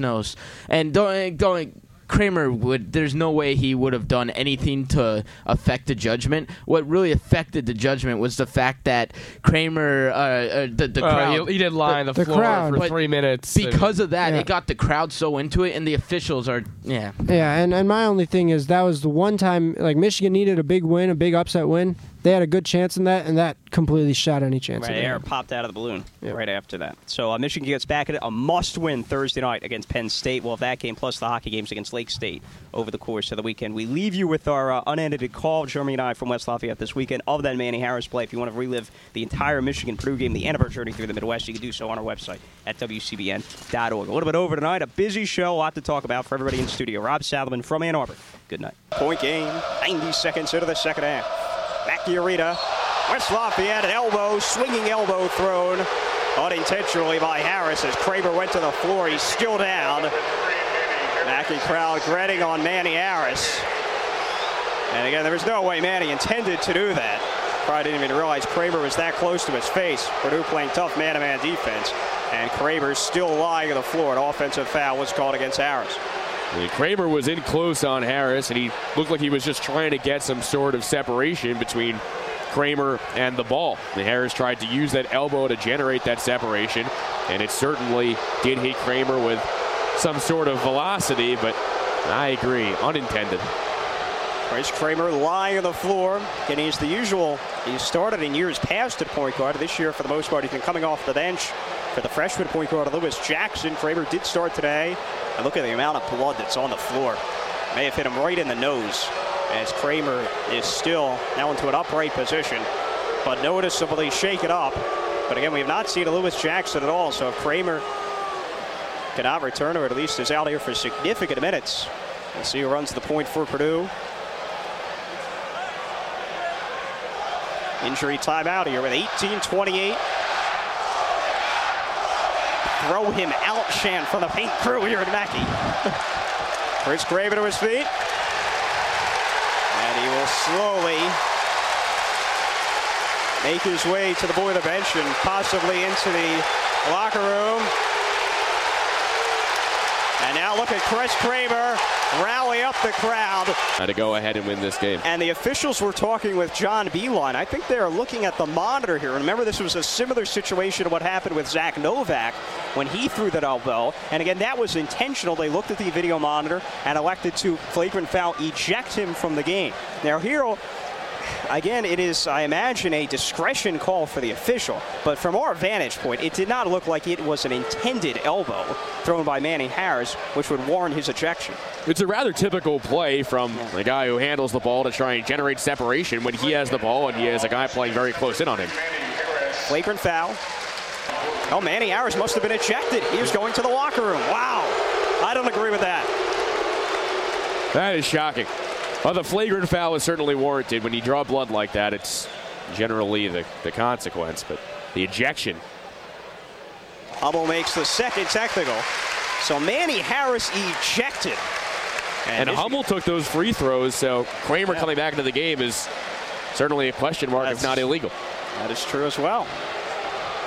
knows. And don't don't Kramer would. There's no way he would have done anything to affect the judgment. What really affected the judgment was the fact that Kramer, uh, uh, the, the Uh, crowd, he, he did lie on the, the floor crowd. for But three minutes. and- because of that, Yeah. it got the crowd so into it, and the officials are yeah. Yeah, and, and my only thing is that was the one time like Michigan needed a big win, a big upset win. They had a good chance in that, and that completely shot any chance. Right, that air popped out of the balloon Yep. right after that. So uh, Michigan gets back at it. A must-win Thursday night against Penn State. We'll have that game plus the hockey games against Lake State over the course of the weekend. We leave you with our uh, unedited call, Jeremy and I from West Lafayette this weekend of that Manny Harris play. If you want to relive the entire Michigan Purdue game, the end of our journey through the Midwest, you can do so on our website at WCBN.org. A little bit over tonight, a busy show, a lot to talk about for everybody in studio. Rob Salomon from Ann Arbor. Good night. Point game, 90 seconds into the second half. Back to Ureta. West Lafayette, an elbow, swinging elbow thrown unintentionally by Harris as Kramer went to the floor. He's still down. Mackey crowd grinning on Manny Harris. And again, there was no way Manny intended to do that. Probably didn't even realize Kramer was that close to his face. Purdue playing tough man-to-man defense. And Kramer's still lying on the floor. An offensive foul was called against Harris. Kramer was in close on Harris, and he looked like he was just trying to get some sort of separation between Kramer and the ball. And Harris tried to use that elbow to generate that separation, and it certainly did hit Kramer with some sort of velocity, but I agree, unintended. Bryce Kramer lying on the floor. And he's the usual. He started in years past at point guard. This year, for the most part, he's been coming off the bench for the freshman point guard, Lewis Jackson. Kramer did start today. And look at the amount of blood that's on the floor. May have hit him right in the nose as Kramer is still now into an upright position, but noticeably shaken up. But again, we have not seen a Lewis Jackson at all. So if Kramer cannot return, or at least is out here for significant minutes, we'll see who runs the point for Purdue. Injury timeout here with 18-28. Throw him out Shan, from the paint crew here at Mackey. Chris Craven to his feet. And he will slowly make his way to the boiler bench and possibly into the locker room. And now look at Chris Kramer rally up the crowd. Had to go ahead and win this game. And the officials were talking with John Beilein. I think they're looking at the monitor here. Remember, this was a similar situation to what happened with Zach Novak when he threw that elbow. And again, that was intentional. They looked at the video monitor and elected to flagrant foul eject him from the game. Now, here, again, it is, I imagine, a discretion call for the official. But from our vantage point, it did not look like it was an intended elbow thrown by Manny Harris, which would warrant his ejection. It's a rather typical play from the guy who handles the ball to try and generate separation when he has the ball and he has a guy playing very close in on him. Flagrant foul. Oh, Manny Harris must have been ejected. He was going to the locker room. Wow. I don't agree with that. That is shocking. Well, the flagrant foul is certainly warranted. When you draw blood like that, it's generally the, the consequence, but the ejection. Hummel makes the second technical. So Manny Harris ejected. And Michigan- Hummel took those free throws, so Kramer Yeah. coming back into the game is certainly a question mark, if not illegal. That is true as well.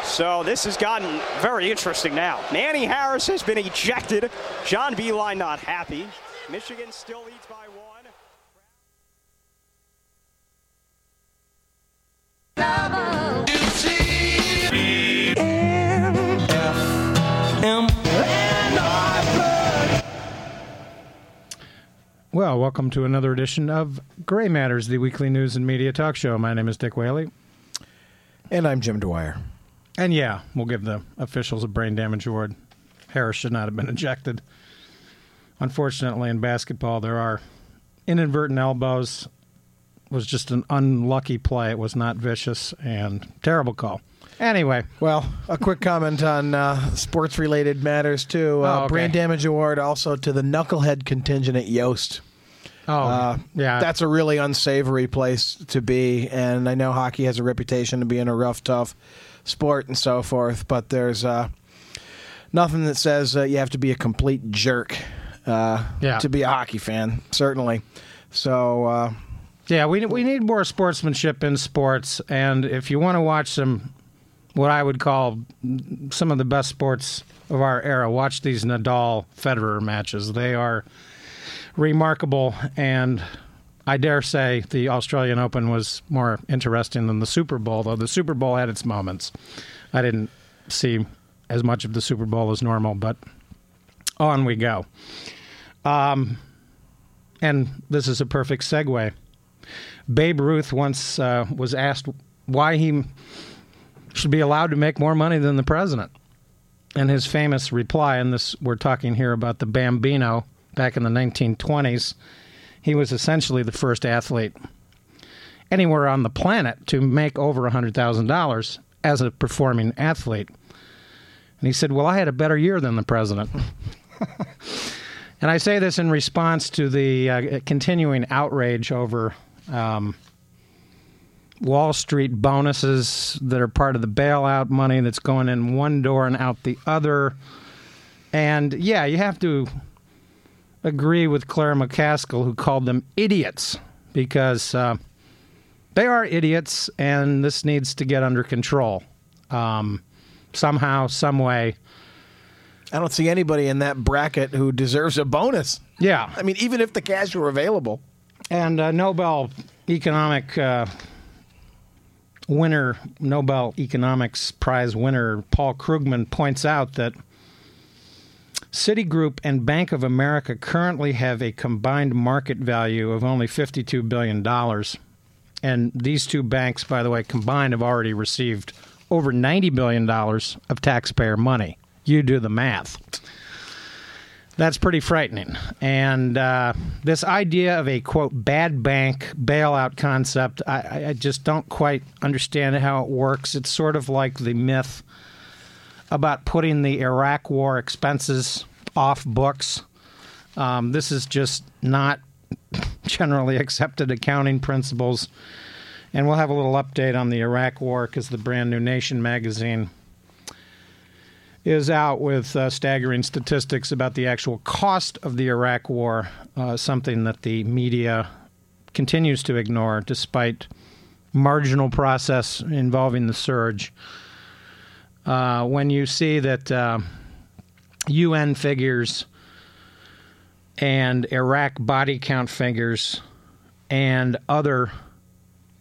So this has gotten very interesting now. Manny Harris has been ejected. John Beilein not happy. Michigan still leads by one. Well, welcome to another edition of Gray Matters, the weekly news and media talk show. My name is Dick Whaley. And I'm Jim Dwyer. And yeah, we'll give the officials a brain damage award. Harris should not have been ejected. Unfortunately, in basketball, there are inadvertent elbows. It was just an unlucky play. It was not vicious and terrible call. Anyway, Well, a quick comment on uh, sports related matters, too. Uh, Oh, okay. Brain damage award also to the knucklehead contingent at Yost. oh Uh, yeah, That's a really unsavory place to be. And I know hockey has a reputation of being a rough, tough sport and so forth, but there's uh, nothing that says uh, you have to be a complete jerk uh, Yeah. to be a hockey fan, certainly. So, uh, Yeah, we we need more sportsmanship in sports, and if you want to watch some, what I would call some of the best sports of our era. Watch these Nadal Federer matches. They are remarkable, and I dare say the Australian Open was more interesting than the Super Bowl, though the Super Bowl had its moments. I didn't see as much of the Super Bowl as normal, but on we go. Um, and this is a perfect segue. Babe Ruth once uh, was asked why he should be allowed to make more money than the president. And his famous reply, and this we're talking here about the Bambino back in the 1920s, he was essentially the first athlete anywhere on the planet to make over $100,000 as a performing athlete. And he said, Well, I had a better year than the president. and I say this in response to the uh, continuing outrage over um, Wall Street bonuses that are part of the bailout money that's going in one door and out the other. And yeah, you have to agree with Claire McCaskill, who called them idiots, because uh, they are idiots, and this needs to get under control um, somehow, some way. I don't see anybody in that bracket who deserves a bonus. Yeah, I mean, even if the cash were available. and uh, Nobel economic uh, winner, Nobel economics prize winner Paul Krugman points out that Citigroup and Bank of America currently have a combined market value of only $52 billion. And these two banks, by the way, combined have already received over $90 billion of taxpayer money. You do the math. That's pretty frightening. And uh, this idea of a quote bad bank bailout concept, I- I, just don't quite understand how it works. It's sort of like the myth about putting the Iraq War expenses off books. Um, this is just not generally accepted accounting principles. And we'll have a little update on the Iraq War because the brand new Nation magazine is out with uh, staggering statistics about the actual cost of the Iraq War, uh, something that the media continues to ignore despite marginal process involving the surge. Uh, when you see that uh, UN figures and Iraq body count figures and other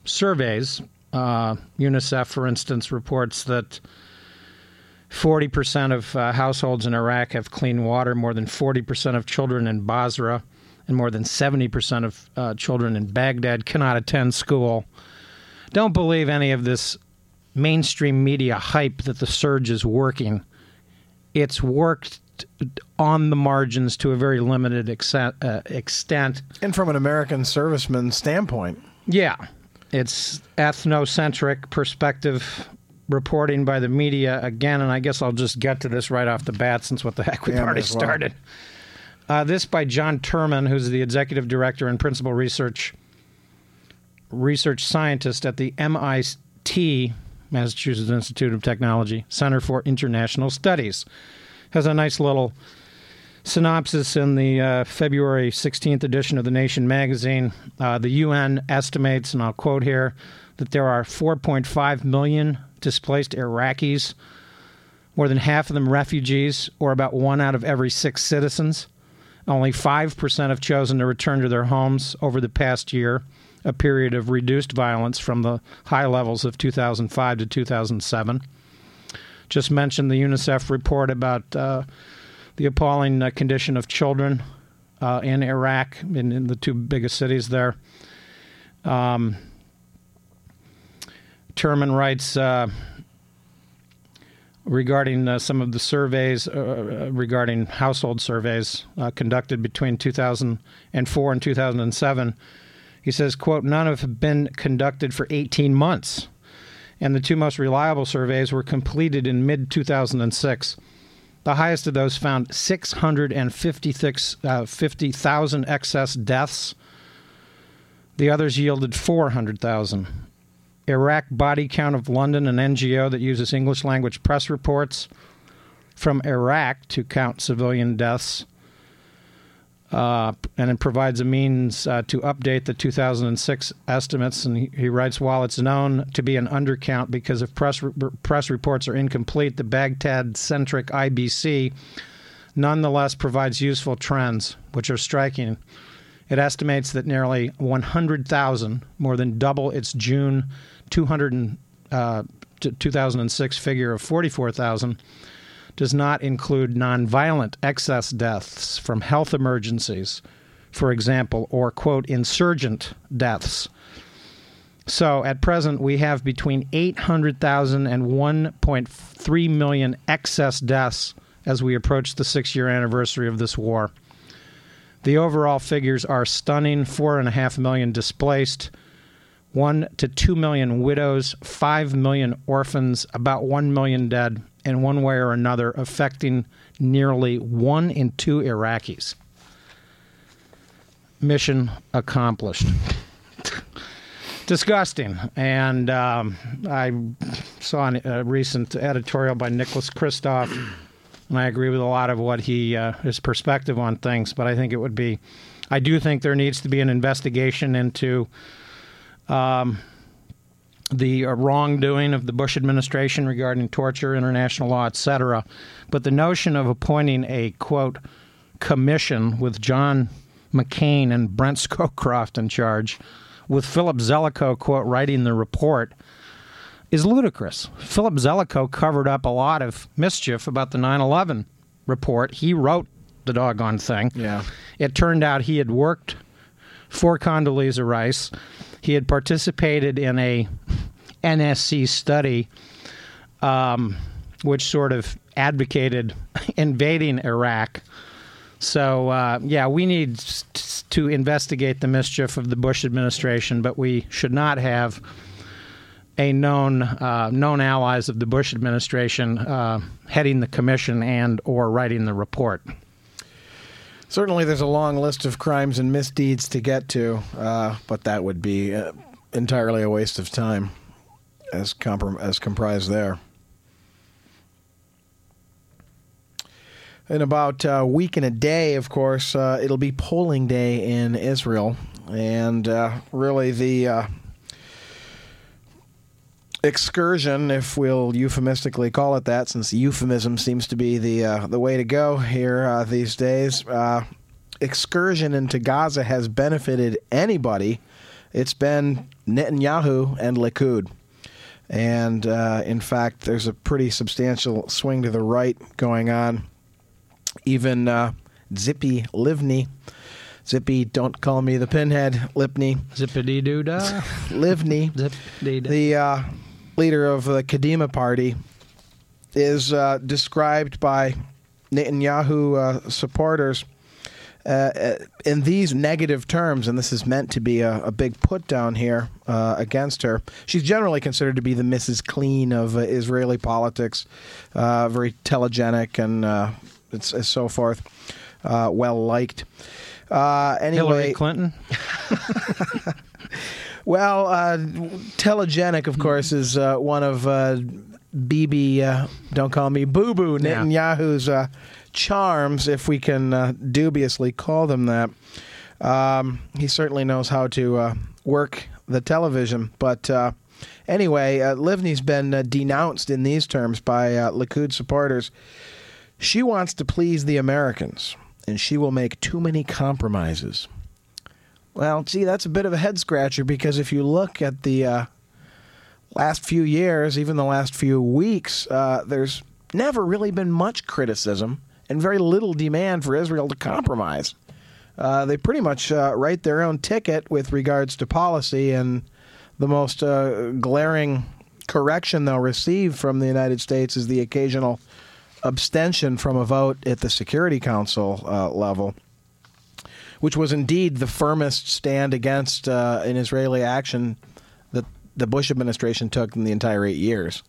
surveys, uh, UNICEF, for instance, reports that 40% of uh, households in Iraq have clean water, more than 40% of children in Basra, and more than 70% of uh, children in Baghdad cannot attend school. Don't believe any of this mainstream media hype that the surge is working. It's worked on the margins to a very limited extent. Uh, extent. And from an American serviceman standpoint. Yeah, it's ethnocentric perspective reporting by the media again, and I guess I'll just get to this right off the bat since what the heck we've Yeah, already well. started. Uh, this by John Tirman, who's the executive director and principal research research scientist at the MIT, Massachusetts Institute of Technology Center for International Studies. Has a nice little synopsis in the uh, February 16th edition of the Nation magazine. Uh, the UN estimates, and I'll quote here, that there are 4.5 million displaced Iraqis, more than half of them refugees, or about one out of every six citizens. Only 5% have chosen to return to their homes over the past year, a period of reduced violence from the high levels of 2005 to 2007. Just mentioned the UNICEF report about uh, the appalling uh, condition of children uh, in Iraq, in, in the two biggest cities there. Um, Tirman writes uh, regarding uh, some of the surveys uh, uh, regarding household surveys uh, conducted between 2004 and 2007. He says, "quote None have been conducted for 18 months, and the two most reliable surveys were completed in mid 2006." The highest of those found 650,000 uh, 50,000 excess deaths. The others yielded 400,000. Iraq Body Count of London, an NGO that uses English language press reports from Iraq to count civilian deaths. Uh, and it provides a means uh, to update the 2006 estimates. And he, he, writes, while it's known to be an undercount because if press re- press reports are incomplete, the Baghdad-centric IBC nonetheless provides useful trends, which are striking. It estimates that nearly 100,000, more than double its June 200 uh, 2006 figure of 44,000, does not include nonviolent excess deaths from health emergencies, for example, or, quote, insurgent deaths. So at present, we have between 800,000 and 1.3 million excess deaths as we approach the six year anniversary of this war. The overall figures are stunning 4.5 million displaced, 1 to 2 million widows, 5 million orphans, about 1 million dead, in one way or another, affecting nearly 1 in 2 Iraqis. Mission accomplished. Disgusting. And um, I saw a recent editorial by Nicholas Kristof and I agree with a lot of what he uh, his perspective on things. But I think it would be, I do think there needs to be an investigation into um, the uh, wrongdoing of the Bush administration regarding torture, international law, etc. But the notion of appointing a quote commission with John McCain and Brent Scowcroft in charge, with Philip Zelikow quote writing the report is ludicrous. Philip Zelikow covered up a lot of mischief about the 9 11 report. He wrote the doggone thing. Yeah. It turned out he had worked for Condoleezza Rice. He had participated in a NSC study, um, which sort of advocated invading Iraq. So, uh, yeah, we need to investigate the mischief of the Bush administration, but we should not have a known uh, known allies of the Bush administration uh, heading the commission and or writing the report. Certainly, there's a long list of crimes and misdeeds to get to, uh, but that would be uh, entirely a waste of time, as comprom- as comprised there. In about a week and a day, of course, uh, it'll be polling day in Israel, and uh, really the excursion, if we'll euphemistically call it that, since euphemism seems to be the uh, the way to go here uh, these days. Uh, excursion into Gaza has benefited anybody. It's been Netanyahu and Likud. And uh, in fact, there's a pretty substantial swing to the right going on. Even uh, Tzipi Livni, Zippy, don't call me the pinhead, Lipney. Zippity doo dah. Livni. The uh, leader of the Kadima party, is uh, described by Netanyahu uh, supporters uh, uh, in these negative terms, and this is meant to be a, a big put down here uh, against her. She's generally considered to be the Mrs. Clean of uh, Israeli politics, very telegenic and, and so forth, well liked. anyway, Hillary Clinton. Well, uh, telegenic, of course, is uh, one of uh, Bibi, uh, don't call me Boo Boo, Netanyahu's uh, charms, if we can uh, dubiously call them that. Um, he certainly knows how to uh, work the television. But anyway, Livni's been denounced in these terms by Likud supporters. She wants to please the Americans, and she will make too many compromises. Well, gee, that's a bit of a head scratcher because if you look at the uh, last few years, even the last few weeks, uh, there's never really been much criticism and very little demand for Israel to compromise. Uh, they pretty much uh, write their own ticket with regards to policy, and the most uh, glaring correction they'll receive from the United States is the occasional abstention from a vote at the Security Council uh, level which was indeed the firmest stand against uh, an Israeli action that the Bush administration took in the entire eight years.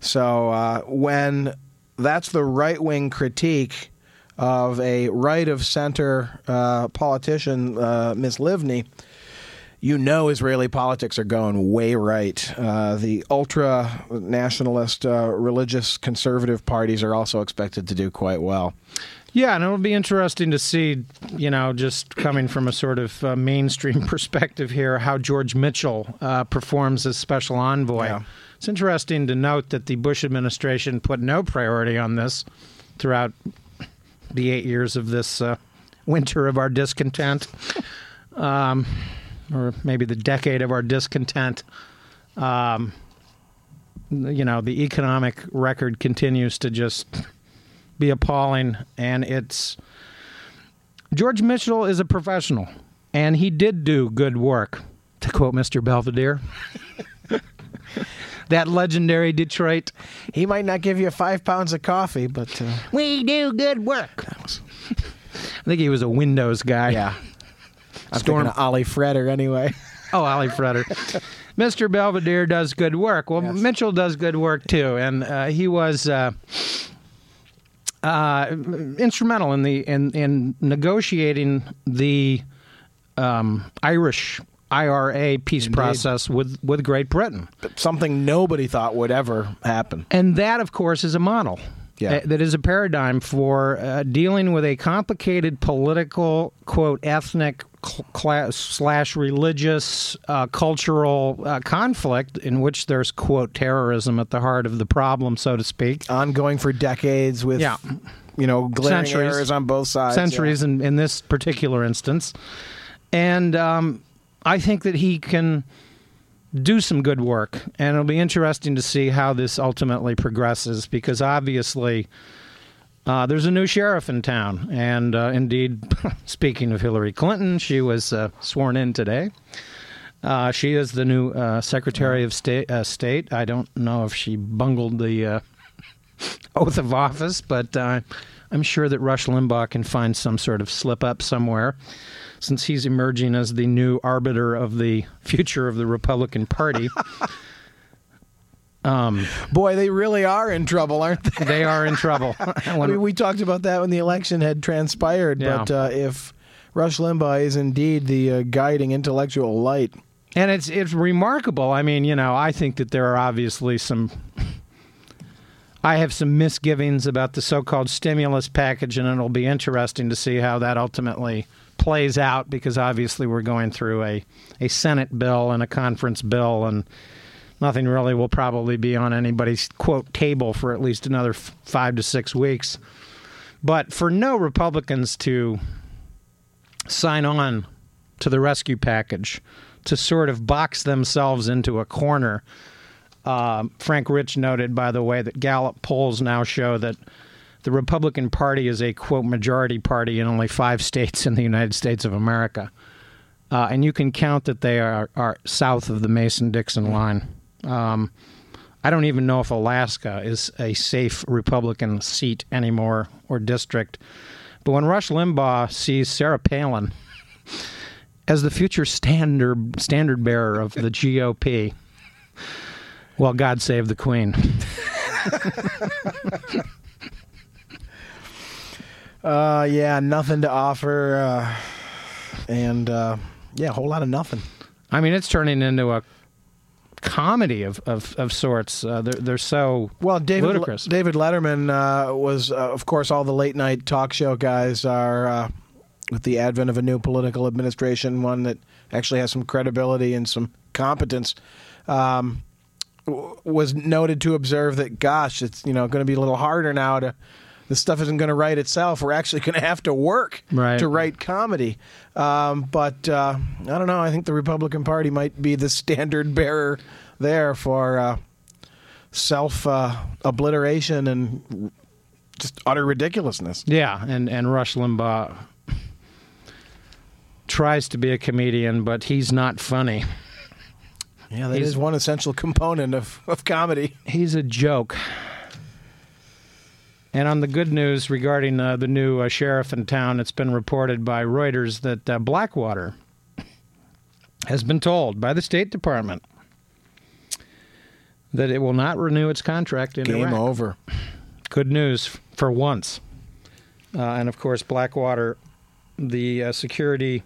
So uh, when that's the right wing critique of a right of center uh, politician, uh, Ms. Livni, you know Israeli politics are going way right. Uh, the ultra nationalist, uh, religious conservative parties are also expected to do quite well. Yeah, and it'll be interesting to see, you know, just coming from a sort of uh, mainstream perspective here, how George Mitchell uh, performs as special envoy. Yeah. It's interesting to note that the Bush administration put no priority on this throughout the eight years of this uh, winter of our discontent, um, or maybe the decade of our discontent. Um, you know, the economic record continues to just be appalling, and it's George Mitchell is a professional, and he did do good work. To quote Mr. Belvedere, that legendary Detroit, He might not give you five pounds of coffee, but uh, we do good work. I think he was a Windows guy. yeah. I'm Storm- thinking of Ollie Fretter anyway. Oh, Ollie Fretter. Mr. Belvedere does good work. Well, Yes. Mitchell does good work too, and uh, he was uh, uh, instrumental in the in in negotiating the um, Irish IRA peace Indeed. process with with Great Britain, Something nobody thought would ever happen. and that, of course, is a model. Yeah. uh, that is a paradigm for uh, dealing with a complicated political, quote, ethnic class slash religious, uh, cultural uh, conflict in which there's, quote, terrorism at the heart of the problem, so to speak. Ongoing for decades with, Yeah. you know, glaring Centuries. errors on both sides. centuries in, in this particular instance. And um, I think that he can do some good work. And it'll be interesting to see how this ultimately progresses because obviously uh, there's a new sheriff in town. And uh, indeed, speaking of Hillary Clinton, she was uh, sworn in today. Uh, she is the new uh, Secretary of State, uh, State. I don't know if she bungled the oath of office, but I'm sure that Rush Limbaugh can find some sort of slip up somewhere since he's emerging as the new arbiter of the future of the Republican Party. um, Boy, they really are in trouble, aren't they? they are in trouble. I mean, we talked about that when the election had transpired, Yeah. but uh, if Rush Limbaugh is indeed the uh, guiding intellectual light, and it's it's remarkable. I mean, you know, I think that there are obviously some. I have some misgivings about the so-called stimulus package, and it'll be interesting to see how that ultimately plays out because obviously we're going through a a Senate bill and a conference bill, and nothing really will probably be on anybody's quote table for at least another f- five to six weeks. But for no Republicans to sign on to the rescue package to sort of box themselves into a corner. Um, Frank Rich noted, by the way, that Gallup polls now show that the Republican Party is a quote majority party in only five states in the United States of America, uh, and you can count that they are, are south of the Mason-Dixon line. Um, I don't even know if Alaska is a safe Republican seat anymore or district. But when Rush Limbaugh sees Sarah Palin as the future standard standard bearer of the GOP, well, God save the Queen. uh, yeah, nothing to offer, uh, and uh, yeah, a whole lot of nothing. I mean, it's turning into a comedy of, of, of sorts. Uh, they're, they're so Well, David ludicrous. David Letterman uh, was, uh, of course, all the late night talk show guys are uh, with the advent of a new political administration, one that actually has some credibility and some competence. Um, w- was noted to observe that, gosh, it's you know going to be a little harder now to. This stuff isn't going to write itself. We're actually going to have to work Right. to write comedy. Um, but uh, I don't know. I think the Republican Party might be the standard bearer there for uh, self uh, obliteration and just utter ridiculousness. Yeah, and, and Rush Limbaugh tries to be a comedian, but he's not funny. Yeah, that He's- is one essential component of, of comedy. He's a joke. And on the good news regarding uh, the new uh, sheriff in town, it's been reported by Reuters that uh, Blackwater has been told by the State Department that it will not renew its contract in Game Iraq. over. Good news for once. Uh, and of course, Blackwater, the uh, security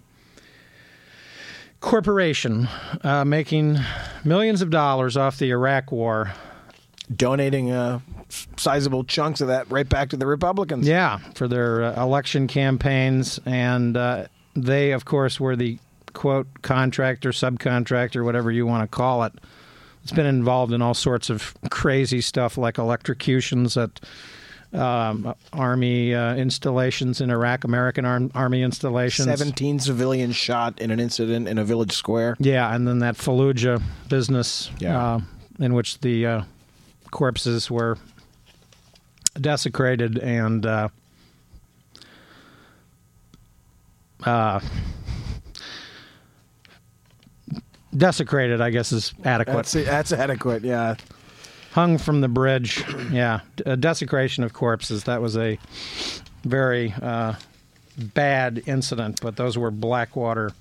corporation, uh, making millions of dollars off the Iraq war, Donating uh, sizable chunks of that right back to the Republicans. Yeah, for their uh, election campaigns. And uh, they, of course, were the quote contractor, subcontractor, whatever you want to call it. It's been involved in all sorts of crazy stuff like electrocutions at um, army uh, installations in Iraq, American Arm- Army installations. 17 civilians shot in an incident in a village square. Yeah, and then that Fallujah business Yeah. uh, in which the uh, corpses were desecrated and uh, uh, desecrated, I guess, is adequate. That's, that's adequate, yeah. Hung from the bridge. Yeah, a desecration of corpses. That was a very uh, bad incident, but those were Blackwater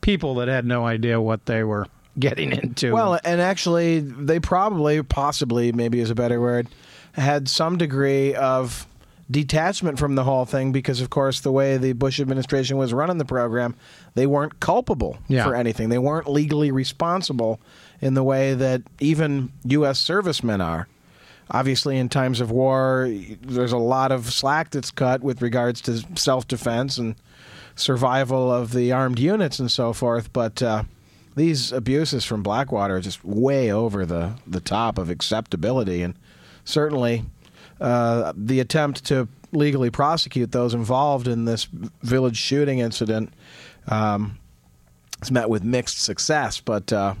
people that had no idea what they were getting into. Well, and actually, they probably, possibly, maybe is a better word, had some degree of detachment from the whole thing because, of course, the way the Bush administration was running the program, they weren't culpable Yeah. for anything. They weren't legally responsible in the way that even U.S. servicemen are. Obviously, in times of war, there's a lot of slack that's cut with regards to self defense and survival of the armed units and so forth. But uh, these abuses from Blackwater are just way over the, the top of acceptability. And certainly, uh, the attempt to legally prosecute those involved in this village shooting incident um, is met with mixed success. But uh,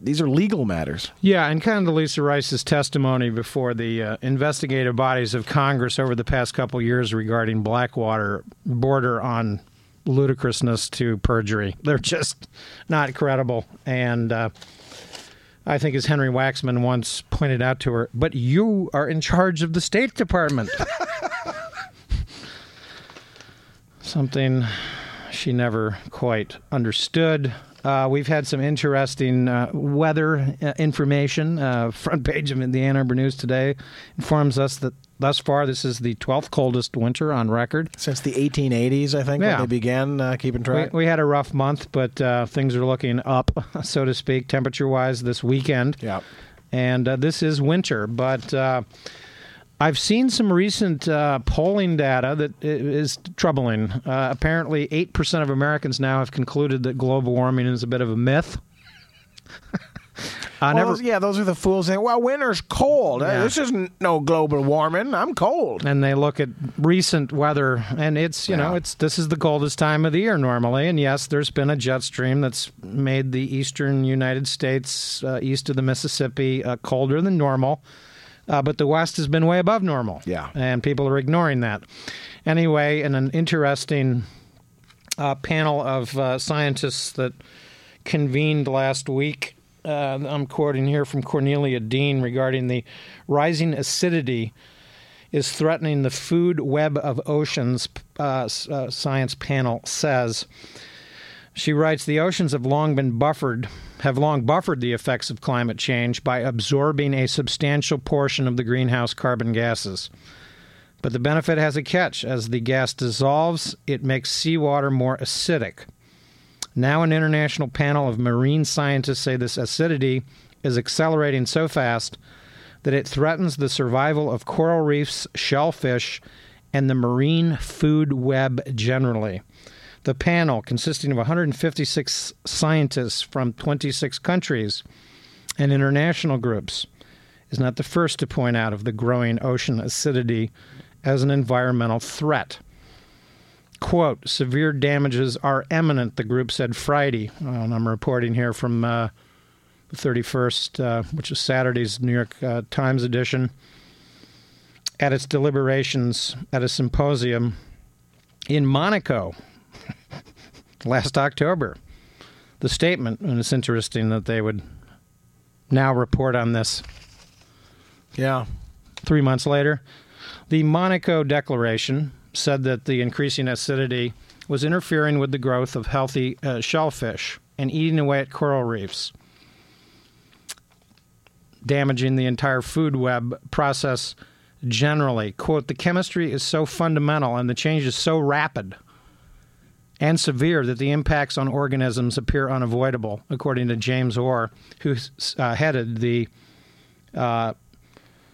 these are legal matters. Yeah, and Condoleezza Rice's testimony before the uh, investigative bodies of Congress over the past couple years regarding Blackwater border on ludicrousness to perjury. They're just not credible. And uh, I think, as Henry Waxman once pointed out to her, but you are in charge of the State Department. Something she never quite understood. Uh, we've had some interesting uh, weather uh, information. Uh, front page of the Ann Arbor News today informs us that thus far this is the 12th coldest winter on record. Since the 1880s, I think, Yeah. when they began uh, keeping We, track. we had a rough month, but uh, things are looking up, so to speak, temperature wise this weekend. yeah. And uh, this is winter, but. Uh, I've seen some recent uh, polling data that is troubling. Uh, apparently, 8% of Americans now have concluded that global warming is a bit of a myth. I Well, never, those- yeah, those are the fools saying, well, winter's cold. Uh, Yeah. This isn't no global warming. I'm cold. and they look at recent weather, and it's you know it's this is the coldest time of the year normally, and yes, there's been a jet stream that's made the eastern United States, uh, east of the Mississippi, uh, colder than normal. Uh, but the West has been way above normal. Yeah. And people are ignoring that. Anyway, in an interesting uh, panel of uh, scientists that convened last week, uh, I'm quoting here from Cornelia Dean regarding the rising acidity is threatening the food web of oceans, uh, uh, science panel says. She writes the oceans have long been buffered, have long buffered the effects of climate change by absorbing a substantial portion of the greenhouse carbon gases. But the benefit has a catch. As the gas dissolves, it makes seawater more acidic. Now, an international panel of marine scientists say this acidity is accelerating so fast that it threatens the survival of coral reefs, shellfish, and the marine food web generally. The panel, consisting of 156 scientists from 26 countries and international groups, is not the first to point out of the growing ocean acidity as an environmental threat. Quote, severe damages are imminent, the group said Friday. Uh, and I'm reporting here from uh, the 31st, uh, which is Saturday's New York uh, Times edition, at its deliberations at a symposium in Monaco last October. The statement, and it's interesting that they would now report on this Yeah. three months later. The Monaco Declaration said that the increasing acidity was interfering with the growth of healthy uh, shellfish and eating away at coral reefs, damaging the entire food web process generally. Quote, the chemistry is so fundamental and the change is so rapid and severe that the impacts on organisms appear unavoidable, according to James Orr, who uh, headed the uh,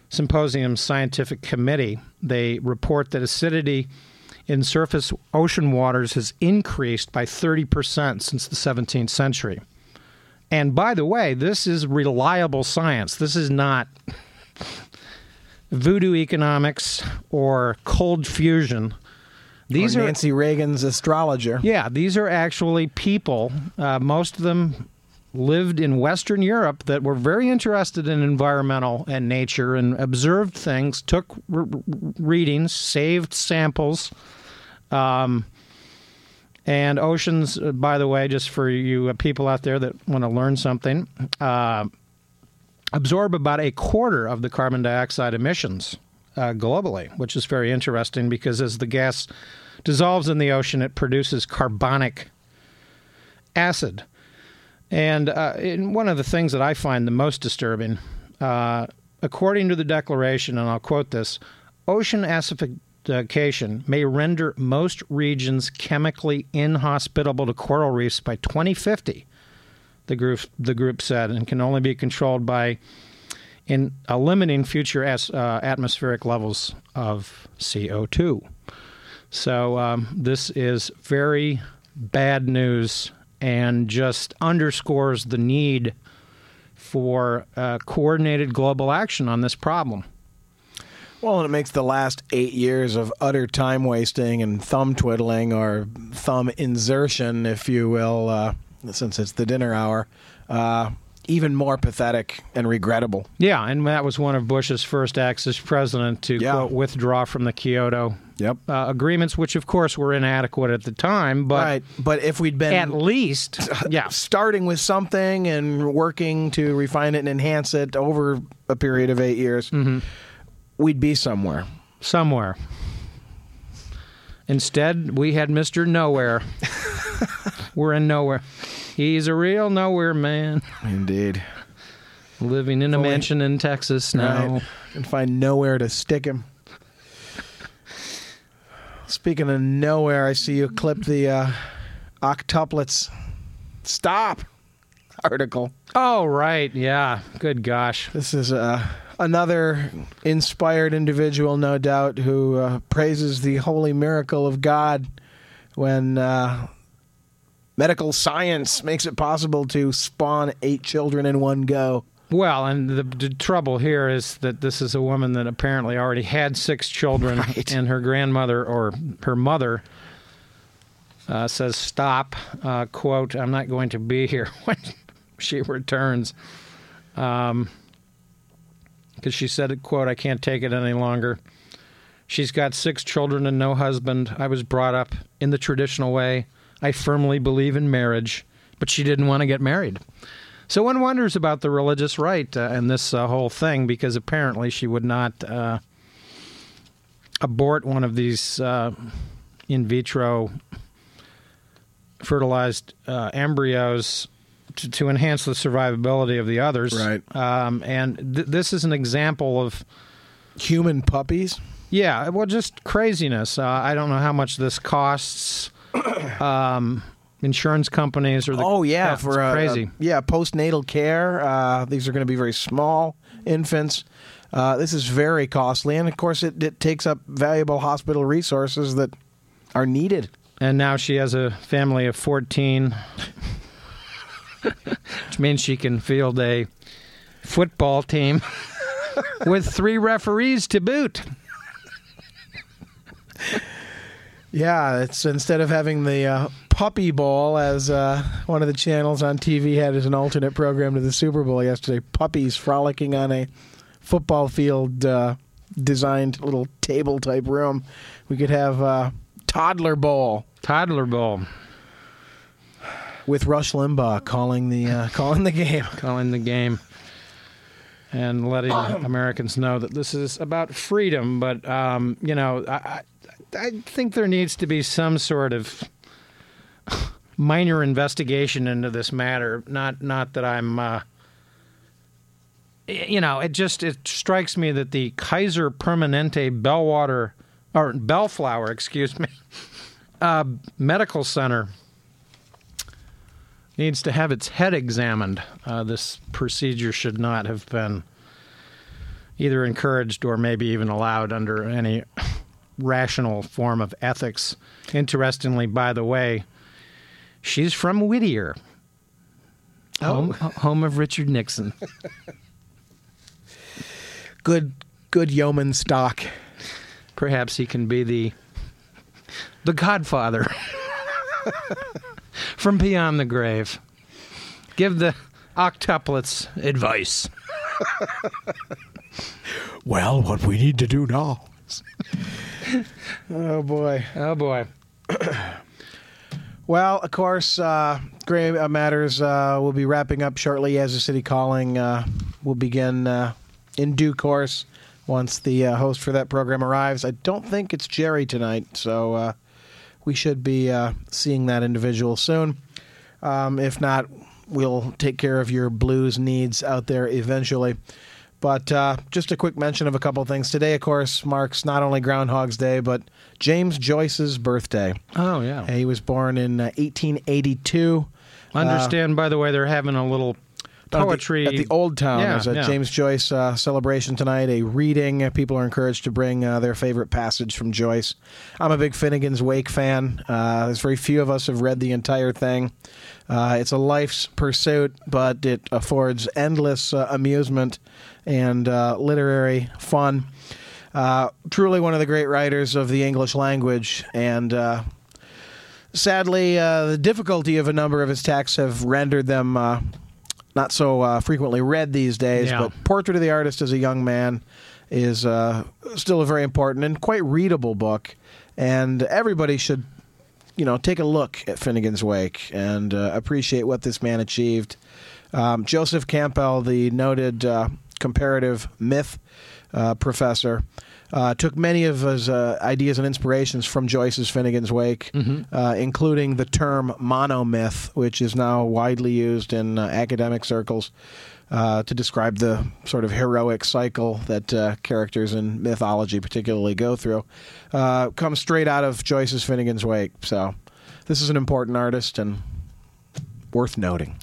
Symposium Scientific Committee. They report that acidity in surface ocean waters has increased by 30% since the 17th century. And by the way, this is reliable science. This is not voodoo economics or cold fusion. These or are Nancy Reagan's astrologer. yeah, these are actually people. Uh, most of them lived in Western Europe that were very interested in environmental and nature and observed things, took r- r- readings, saved samples. Um, and oceans, uh, by the way, just for you uh, people out there that want to learn something, uh, absorb about a quarter of the carbon dioxide emissions uh, globally, which is very interesting because as the gas dissolves in the ocean, it produces carbonic acid. And, uh, and one of the things that I find the most disturbing, uh, according to the declaration, and I'll quote this ocean acidification may render most regions chemically inhospitable to coral reefs by 2050 the group the group said, and can only be controlled by in uh, limiting future as, uh, atmospheric levels of CO2. So um, this is very bad news and just underscores the need for uh, coordinated global action on this problem. Well, and it makes the last eight years of utter time wasting and thumb twiddling or thumb insertion, if you will, uh, since it's the dinner hour, uh, even more pathetic and regrettable. Yeah, and that was one of Bush's first acts as president to Yeah. quote, withdraw from the Kyoto Yep. uh, agreements, which of course were inadequate at the time, but right. But if we'd been at least, yeah, starting with something and working to refine it and enhance it over a period of eight years, Mm-hmm. we'd be somewhere. somewhere. Instead, we had Mr. Nowhere. We're in nowhere. He's a real nowhere man, Indeed. living in a Only- mansion in Texas now. Right. And find nowhere to stick him. Speaking of nowhere, I see you clip the uh, octuplets. Stop article. Oh, right, yeah. Good gosh. This is uh, another inspired individual, no doubt, who uh, praises the holy miracle of God when uh, medical science makes it possible to spawn eight children in one go. Well, and the, the trouble here is that this is a woman that apparently already had six children, Right. and her grandmother or her mother uh, says, "Stop." Uh, quote: "I'm not going to be here when she returns," because she said, "quote I can't take it any longer." She's got six children and no husband. I was brought up in the traditional way. I firmly believe in marriage, but she didn't want to get married. So one wonders about the religious right uh, and this uh, whole thing because apparently she would not uh, abort one of these uh, in vitro fertilized uh, embryos to, to enhance the survivability of the others. Right. Um, and th- this is an example of Human puppies? yeah, well, just craziness. Uh, I don't know how much this costs. Um, insurance companies or the oh yeah, it's for uh, crazy. uh, yeah postnatal care. Uh, these are going to be very small infants. Uh, this is very costly, and of course, it, it takes up valuable hospital resources that are needed. And now she has a family of 14, which means she can field a football team with three referees to boot. Yeah, it's instead of having the uh, puppy bowl as uh, one of the channels on TV had as an alternate program to the Super Bowl yesterday. Puppies frolicking on a football field uh, designed little table type room. We could have uh, toddler bowl Toddler Bowl, with Rush Limbaugh calling the uh, calling the game. calling the game and letting Americans know that this is about freedom. But, um, you know, I, I, I think there needs to be some sort of minor investigation into this matter. Not, not that I'm. Uh, you know, it just it strikes me that the Kaiser Permanente Bellwater or Bellflower, excuse me, uh, medical center needs to have its head examined. Uh, this procedure should not have been either encouraged or maybe even allowed under any rational form of ethics. Interestingly, by the way, she's from Whittier, oh. home, home of Richard Nixon. Good, good yeoman stock. Perhaps he can be the the Godfather from beyond the grave. Give the octuplets advice. Well, what we need to do now. oh boy. Oh boy. Well, of course, uh, Gray uh, Matters uh, will be wrapping up shortly as the City Calling uh, will begin uh, in due course once the uh, host for that program arrives. I don't think it's Jerry tonight, so uh, we should be uh, seeing that individual soon. Um, if not, we'll take care of your blues needs out there eventually. But uh, just a quick mention of a couple of things. Today, of course, marks not only Groundhog's Day, but James Joyce's birthday. Oh yeah. He was born in uh, 1882. Understand, by the way, they're having a little Uh, at the- poetry at the, Old Town. Yeah, There's a yeah. James Joyce uh, celebration tonight, a reading. People are encouraged to bring uh, their favorite passage from Joyce. I'm a big Finnegan's Wake fan. Uh, there's very few of us have read the entire thing. Uh, it's a life's pursuit, but it affords endless uh, amusement and uh, literary fun. Uh, truly one of the great writers of the English language, and uh, sadly, uh, the difficulty of a number of his texts have rendered them uh, not so uh, frequently read these days. Yeah. But Portrait of the Artist as a Young Man is uh, still a very important and quite readable book, and everybody should, you know, take a look at Finnegan's Wake and uh, appreciate what this man achieved. Um, Joseph Campbell, the noted uh, comparative myth uh, professor, uh, took many of his uh, ideas and inspirations from Joyce's Finnegan's Wake, uh, including the term monomyth, which is now widely used in uh, academic circles uh, to describe the sort of heroic cycle that uh, characters in mythology particularly go through. Uh, comes straight out of Joyce's Finnegan's Wake. So this is an important artist and worth noting.